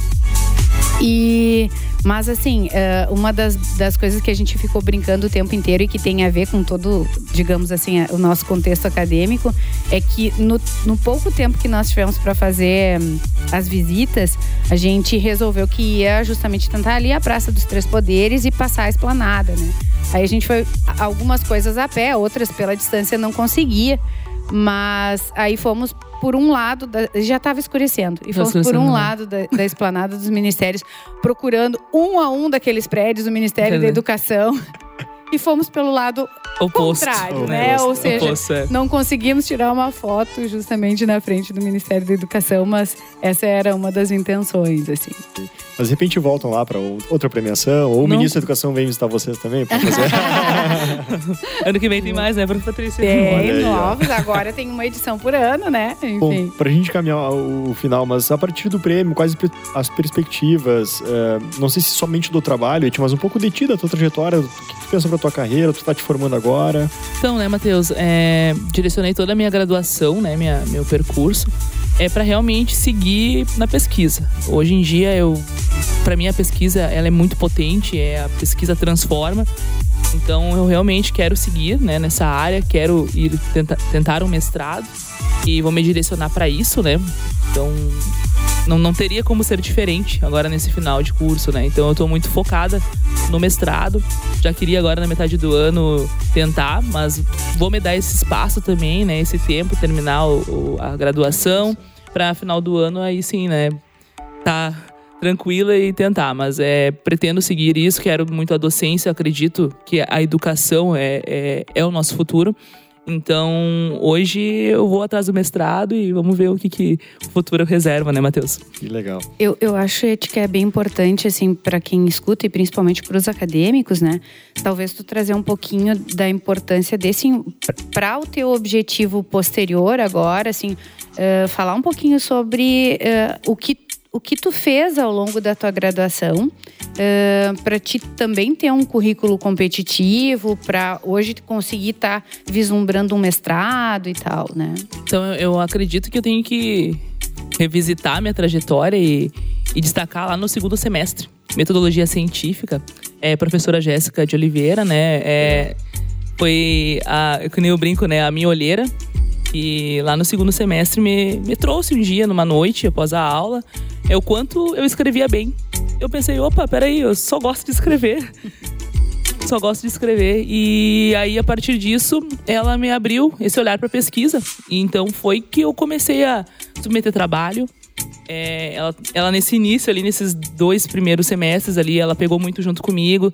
Speaker 2: E, mas assim, eh, uma das, das coisas que a gente ficou brincando o tempo inteiro e que tem a ver com todo, digamos assim, o nosso contexto acadêmico, é que no, no pouco tempo que nós tivemos para fazer hum, as visitas, a gente resolveu que ia justamente tentar ali a Praça dos Três Poderes e passar a esplanada, né? Aí a gente foi algumas coisas a pé, outras pela distância não conseguia. Mas aí fomos por um lado, da- já estava escurecendo, e fomos por um
Speaker 3: né?
Speaker 2: lado da, da esplanada dos ministérios, procurando um a um daqueles prédios do Ministério da
Speaker 3: Entendi.
Speaker 2: Educação. E fomos pelo lado
Speaker 3: Oposto.
Speaker 2: contrário,
Speaker 1: Oposto.
Speaker 2: né? Ou seja,
Speaker 3: Oposto, é.
Speaker 2: não conseguimos tirar uma foto justamente na frente do Ministério da Educação, mas essa era uma das intenções, assim.
Speaker 1: Mas de repente voltam lá para outra premiação, ou o
Speaker 3: Não.
Speaker 1: ministro da Educação vem visitar vocês também para fazer.
Speaker 3: Ano que vem tem mais, né, Patrícia?
Speaker 2: Tem novos, agora tem uma edição por ano, né?
Speaker 1: Bom,
Speaker 2: Enfim.
Speaker 1: pra gente caminhar o final, mas a partir do prêmio, quais as perspectivas? é, não sei se somente do trabalho, mas um pouco de ti, da tua trajetória, o que tu pensa pra tua carreira, tu tá te formando agora.
Speaker 3: Então, né, Matheus, é, direcionei toda a minha graduação, né, minha, meu percurso, é para realmente seguir na pesquisa. Hoje em dia, eu, para mim a pesquisa ela é muito potente, é a pesquisa transforma. Então, eu realmente quero seguir, né, nessa área, quero ir tenta, tentar um mestrado e vou me direcionar para isso, né? Então, não, não teria como ser diferente agora nesse final de curso, né? Então eu tô muito focada no mestrado. Já queria agora na metade do ano tentar, mas vou me dar esse espaço também, né? Esse tempo, terminar o- o- a graduação, para final do ano aí sim, né? Tá tranquila e tentar, mas é pretendo seguir isso, quero muito a docência, acredito que a educação é, é, é o nosso futuro. Então, hoje eu vou atrás do mestrado e vamos ver o que, que o futuro reserva, né, Matheus?
Speaker 1: Que legal.
Speaker 2: Eu, eu acho Eti, que é bem importante, assim, para quem escuta e principalmente para os acadêmicos, né? Talvez tu trazer um pouquinho da importância desse para o teu objetivo posterior agora, assim, eh, falar um pouquinho sobre eh, o que o que tu fez ao longo da tua graduação uh, para ti também ter um currículo competitivo, para hoje conseguir estar tá vislumbrando um mestrado e tal, né?
Speaker 3: Então eu acredito que eu tenho que revisitar minha trajetória e, e destacar lá no segundo semestre. Metodologia científica. É, professora Jéssica de Oliveira, né? É, foi a, nem eu brinco, né? A minha olheira. E lá no segundo semestre me, me trouxe um dia, numa noite, após a aula, é o quanto eu escrevia bem. Eu pensei, opa, peraí, eu só gosto de escrever. só gosto de escrever. E aí, a partir disso, ela me abriu esse olhar para pesquisa. E então foi que eu comecei a submeter trabalho. É, ela, ela, nesse início ali, nesses dois primeiros semestres ali, ela pegou muito junto comigo.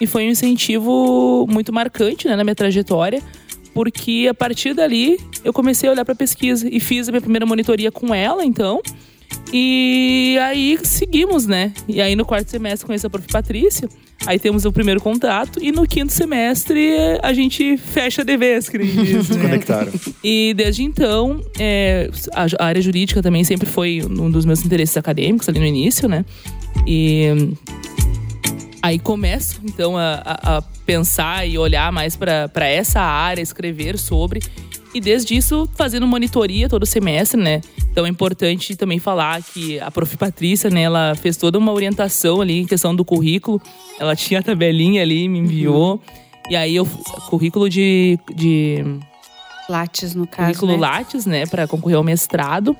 Speaker 3: E foi um incentivo muito marcante né, na minha trajetória, porque a partir dali eu comecei a olhar para pesquisa e fiz a minha primeira monitoria com ela, então. E aí seguimos, né? E aí no quarto semestre conheço a prof. Patrícia. Aí temos o primeiro contato e no quinto semestre a gente fecha de vez, que
Speaker 1: Se né? conectaram.
Speaker 3: E desde então, é, a área jurídica também sempre foi um dos meus interesses acadêmicos ali no início, né? E aí começo então a, a, pensar e olhar mais para essa área, escrever sobre. E desde isso, fazendo monitoria todo semestre, né? Então é importante também falar que a prof. Patrícia, né, ela fez toda uma orientação ali em questão do currículo. Ela tinha a tabelinha ali, me enviou. Uhum. E aí eu currículo de, de
Speaker 2: Lattes no caso,
Speaker 3: currículo
Speaker 2: né?
Speaker 3: Lattes, né, para concorrer ao mestrado.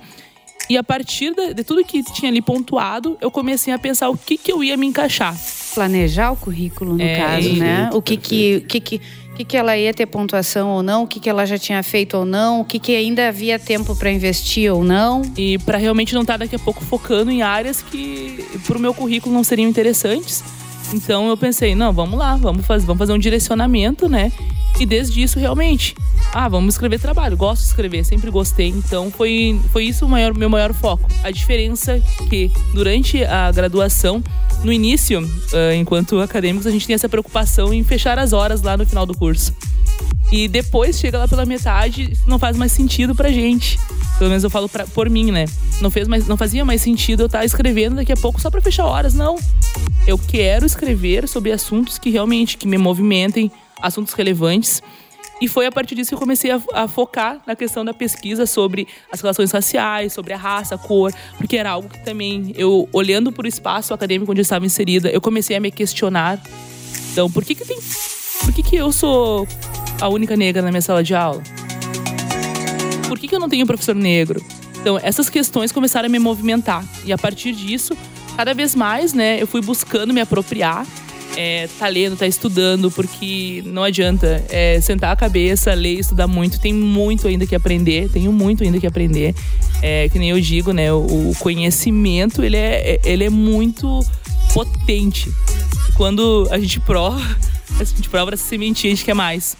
Speaker 3: E a partir de, de, tudo que tinha ali pontuado, eu comecei a pensar o que que eu ia me encaixar.
Speaker 2: Planejar o currículo, no é, caso, né? O que que, que que que, que ela ia ter pontuação ou não, o que, que ela já tinha feito ou não, o que, que ainda havia tempo para investir ou não.
Speaker 3: E para realmente não estar tá daqui a pouco focando em áreas que para o meu currículo não seriam interessantes. Então eu pensei, não, vamos lá, vamos fazer, vamos fazer um direcionamento, né? E desde isso, realmente, ah, vamos escrever trabalho. Gosto de escrever, sempre gostei. Então foi, foi isso o maior, meu maior foco. A diferença que durante a graduação, no início, uh, enquanto acadêmicos, a gente tem essa preocupação em fechar as horas lá no final do curso. E depois chega lá pela metade, não faz mais sentido pra gente. Pelo menos eu falo pra, por mim, né? Não, fez mais, não fazia mais sentido eu estar escrevendo daqui a pouco só pra fechar horas, não. Eu quero escrever sobre assuntos que realmente que me movimentem, assuntos relevantes. E foi a partir disso que eu comecei a, a, focar na questão da pesquisa sobre as relações raciais, sobre a raça, a cor, porque era algo que também eu, olhando para o espaço acadêmico onde eu estava inserida, eu comecei a me questionar. Então, por que que tem, por que que eu sou a única negra na minha sala de aula? Por que que eu não tenho professor negro? Então, essas questões começaram a me movimentar e a partir disso, cada vez mais, né, eu fui buscando me apropriar é, tá lendo, tá estudando, porque não adianta é, sentar a cabeça, ler, estudar muito. Tem muito ainda que aprender, tenho muito ainda que aprender. É, que nem eu digo, né? O, conhecimento, ele é, ele é muito potente. Quando a gente prova, a gente prova essa sementinha, a gente quer mais.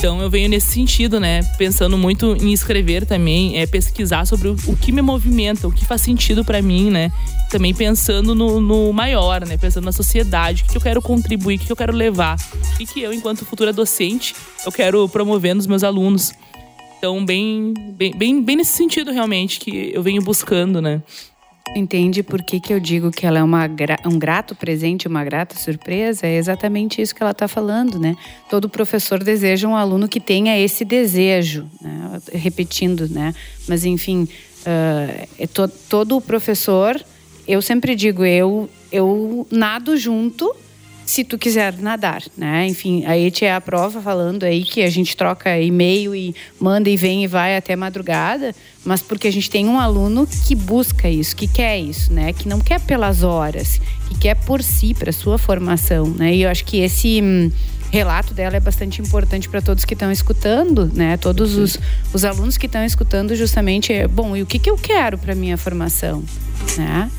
Speaker 3: Então eu venho nesse sentido, né? Pensando muito em escrever também, é pesquisar sobre o, o que me movimenta, o que faz sentido para mim, né? Também pensando no, no, maior, né? Pensando na sociedade, o que eu quero contribuir, o que eu quero levar, o que eu, enquanto futura docente, eu quero promover nos meus alunos. Então, bem, bem, bem, bem nesse sentido, realmente, que eu venho buscando, né?
Speaker 2: Entende por que, que eu digo que ela é uma, um grato presente, uma grata surpresa? É exatamente isso que ela está falando, né? Todo professor deseja um aluno que tenha esse desejo, né? repetindo, né? Mas enfim, uh, é to, todo professor, eu sempre digo, eu, eu nado junto se tu quiser nadar, né? Enfim, a ET é a prova falando aí que a gente troca e-mail e manda e vem e vai até madrugada, mas porque a gente tem um aluno que busca isso, que quer isso, né? Que não quer pelas horas, que quer por si, para sua formação, né? E eu acho que esse hum, relato dela é bastante importante para todos que estão escutando, né? Todos os, os alunos que estão escutando justamente, é, bom, e o que, que eu quero para minha formação, né?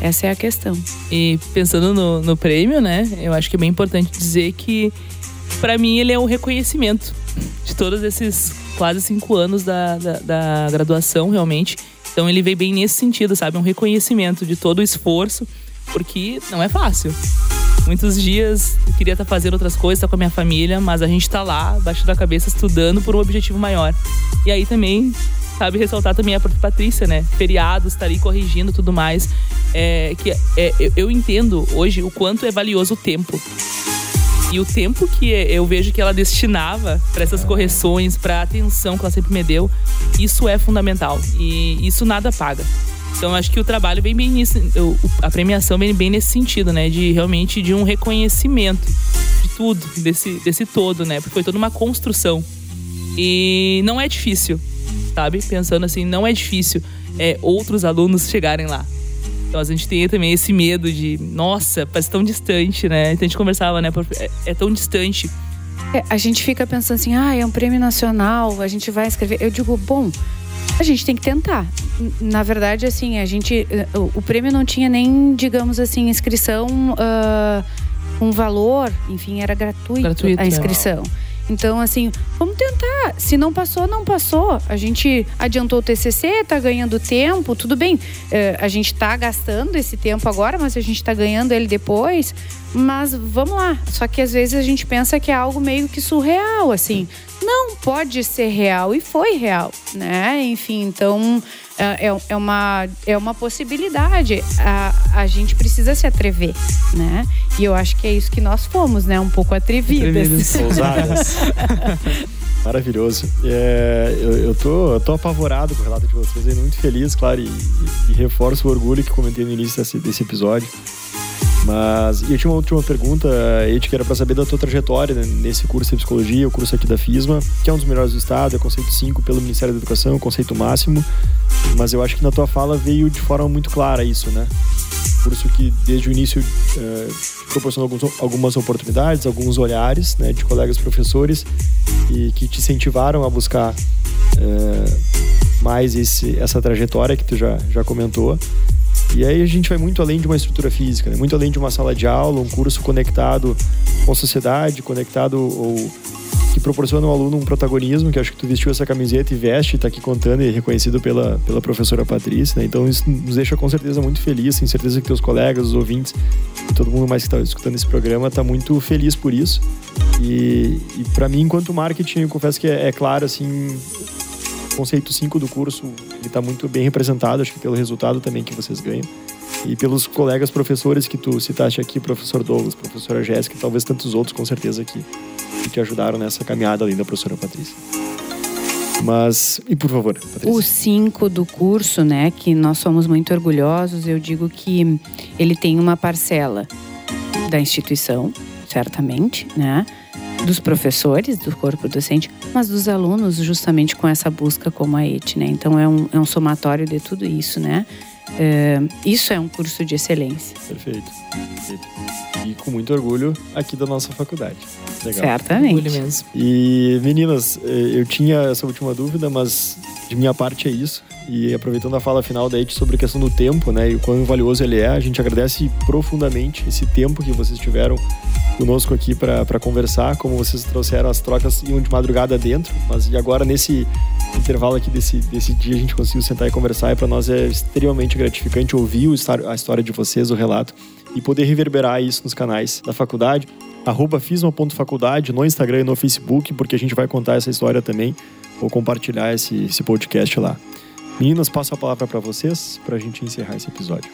Speaker 2: Essa é a questão.
Speaker 3: E pensando no, no prêmio, né? Eu acho que é bem importante dizer que, para mim, ele é o reconhecimento de todos esses quase cinco anos da, da, da graduação, realmente. Então, ele veio bem nesse sentido, sabe? Um reconhecimento de todo o esforço, porque não é fácil. Muitos dias eu queria estar fazendo outras coisas, estar com a minha família, mas a gente está lá, baixo da cabeça, estudando por um objetivo maior. E aí também sabe ressaltar também a própria Patrícia, né? Feriados, tá ali corrigindo tudo mais. É, que é, eu entendo hoje o quanto é valioso o tempo. E o tempo que eu vejo que ela destinava para essas correções, para a atenção que ela sempre me deu, isso é fundamental. E isso nada paga. Então acho que o trabalho vem bem nisso, a premiação vem bem nesse sentido, né? De realmente de um reconhecimento de tudo, desse, desse todo, né? Porque foi toda uma construção. E não é difícil, sabe? Pensando assim, não é difícil é, outros alunos chegarem lá. Então a gente tem também esse medo de, nossa, parece tão distante, né? Então a gente conversava, né? É, é tão distante.
Speaker 2: É, a gente fica pensando assim, ah, é um prêmio nacional, a gente vai escrever. Eu digo, bom, a gente tem que tentar. Na verdade, assim, a gente. Eh, o, prêmio não tinha nem, digamos assim, inscrição. Uh, um valor, enfim, era gratuito, gratuito a inscrição. É. Então, assim, vamos tentar. Se não passou, não passou. A gente adiantou o TCC, tá ganhando tempo, tudo bem. É, a gente tá gastando esse tempo agora, mas a gente tá ganhando ele depois. Mas vamos lá. Só que às vezes a gente pensa que é algo meio que surreal, assim. Não pode ser real e foi real, né? Enfim, então é, é, é, uma, é uma possibilidade. A, a gente precisa se atrever, né? E eu acho que é isso que nós fomos, né? Um pouco atrevidas.
Speaker 1: Ousadas. Maravilhoso. É, eu, eu, tô, eu tô apavorado com o relato de vocês, e muito feliz, claro, e, e, e reforço o orgulho que comentei no início desse, desse episódio. Mas eu tinha uma última pergunta, Ed, que era para saber da tua trajetória né, nesse curso de psicologia, o curso aqui da FISMA, que é um dos melhores do estado, é conceito 5 pelo Ministério da Educação, conceito máximo. Mas eu acho que na tua fala veio de forma muito clara isso, né? Curso que desde o início é, proporcionou alguns, algumas oportunidades, alguns olhares né, de colegas professores e que te incentivaram a buscar é, mais esse, essa trajetória que tu já, já comentou. E aí a gente vai muito além de uma estrutura física, né? muito além de uma sala de aula, um curso conectado com a sociedade, conectado ou que proporciona ao aluno um protagonismo, que acho que tu vestiu essa camiseta e veste, está aqui contando e reconhecido pela, pela professora Patrícia, né? Então isso nos deixa com certeza muito feliz, tenho certeza que teus colegas, os ouvintes e todo mundo mais que está escutando esse programa está muito feliz por isso. E, e para mim, enquanto marketing, eu confesso que é, é claro, assim, conceito 5 do curso, está muito bem representado, acho que pelo resultado também que vocês ganham. E pelos colegas professores que tu citaste aqui, professor Douglas, professora Jéssica e talvez tantos outros, com certeza, que, que te ajudaram nessa caminhada além da professora Patrícia. Mas, e por favor, Patrícia.
Speaker 2: O 5 do curso, né, que nós somos muito orgulhosos, eu digo que ele tem uma parcela da instituição, certamente, né? Dos professores, do corpo docente, mas dos alunos, justamente com essa busca como a ET, né? Então é um, é um somatório de tudo isso, né? É, isso é um curso de excelência.
Speaker 1: Perfeito. Perfeito. E com muito orgulho aqui da nossa faculdade.
Speaker 2: Legal. Certamente.
Speaker 3: Orgulho mesmo.
Speaker 1: E meninas, eh, eu tinha essa última dúvida, mas de minha parte é isso. E aproveitando a fala final da Ed sobre a questão do tempo, né, e o quão valioso ele é, a gente agradece profundamente esse tempo que vocês tiveram conosco aqui para conversar, como vocês trouxeram as trocas iam de madrugada dentro, mas e agora nesse intervalo aqui desse, desse dia a gente conseguiu sentar e conversar e para nós é extremamente gratificante ouvir a história de vocês, o relato e poder reverberar isso nos canais da faculdade, arroba fisma.faculdade no Instagram e no Facebook, porque a gente vai contar essa história também, ou compartilhar esse, esse podcast lá. Meninas, passo a palavra para vocês para a gente encerrar esse episódio.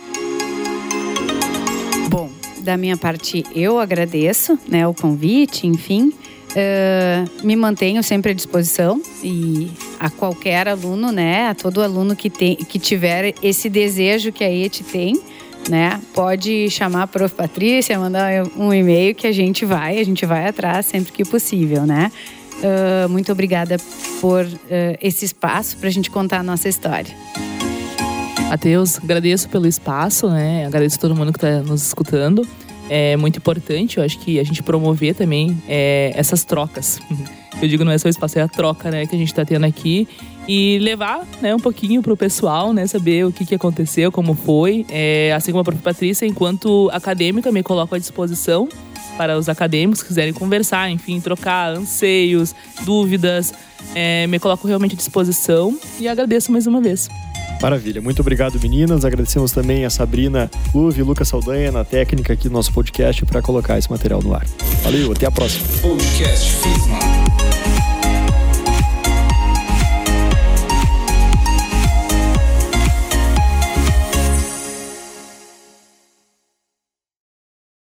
Speaker 2: Bom, da minha parte, eu agradeço né, o convite, enfim. Uh, me mantenho sempre à disposição e a qualquer aluno, né, a todo aluno que, tem, que tiver esse desejo que a ET tem, né, pode chamar a Prof. Patrícia, mandar um e-mail que a gente vai, a gente vai atrás sempre que possível, né. Uh, muito obrigada por uh, esse espaço para a gente contar a nossa história.
Speaker 3: Matheus, agradeço pelo espaço, né? Agradeço todo mundo que está nos escutando. É muito importante, eu acho que a gente promover também é, essas trocas. Eu digo, não é só o espaço, é a troca né, que a gente está tendo aqui. E levar né, um pouquinho para o pessoal, né? Saber o que, que aconteceu, como foi. É, assim como a própria Patrícia, enquanto acadêmica, me coloco à disposição para os acadêmicos que quiserem conversar, enfim, trocar anseios, dúvidas. É, me coloco realmente à disposição e agradeço mais uma vez.
Speaker 1: Maravilha, muito obrigado meninas. Agradecemos também a Sabrina Luve e Lucas Saldanha na técnica aqui do nosso podcast para colocar esse material no ar. Valeu, até a próxima. Podcast Fisma.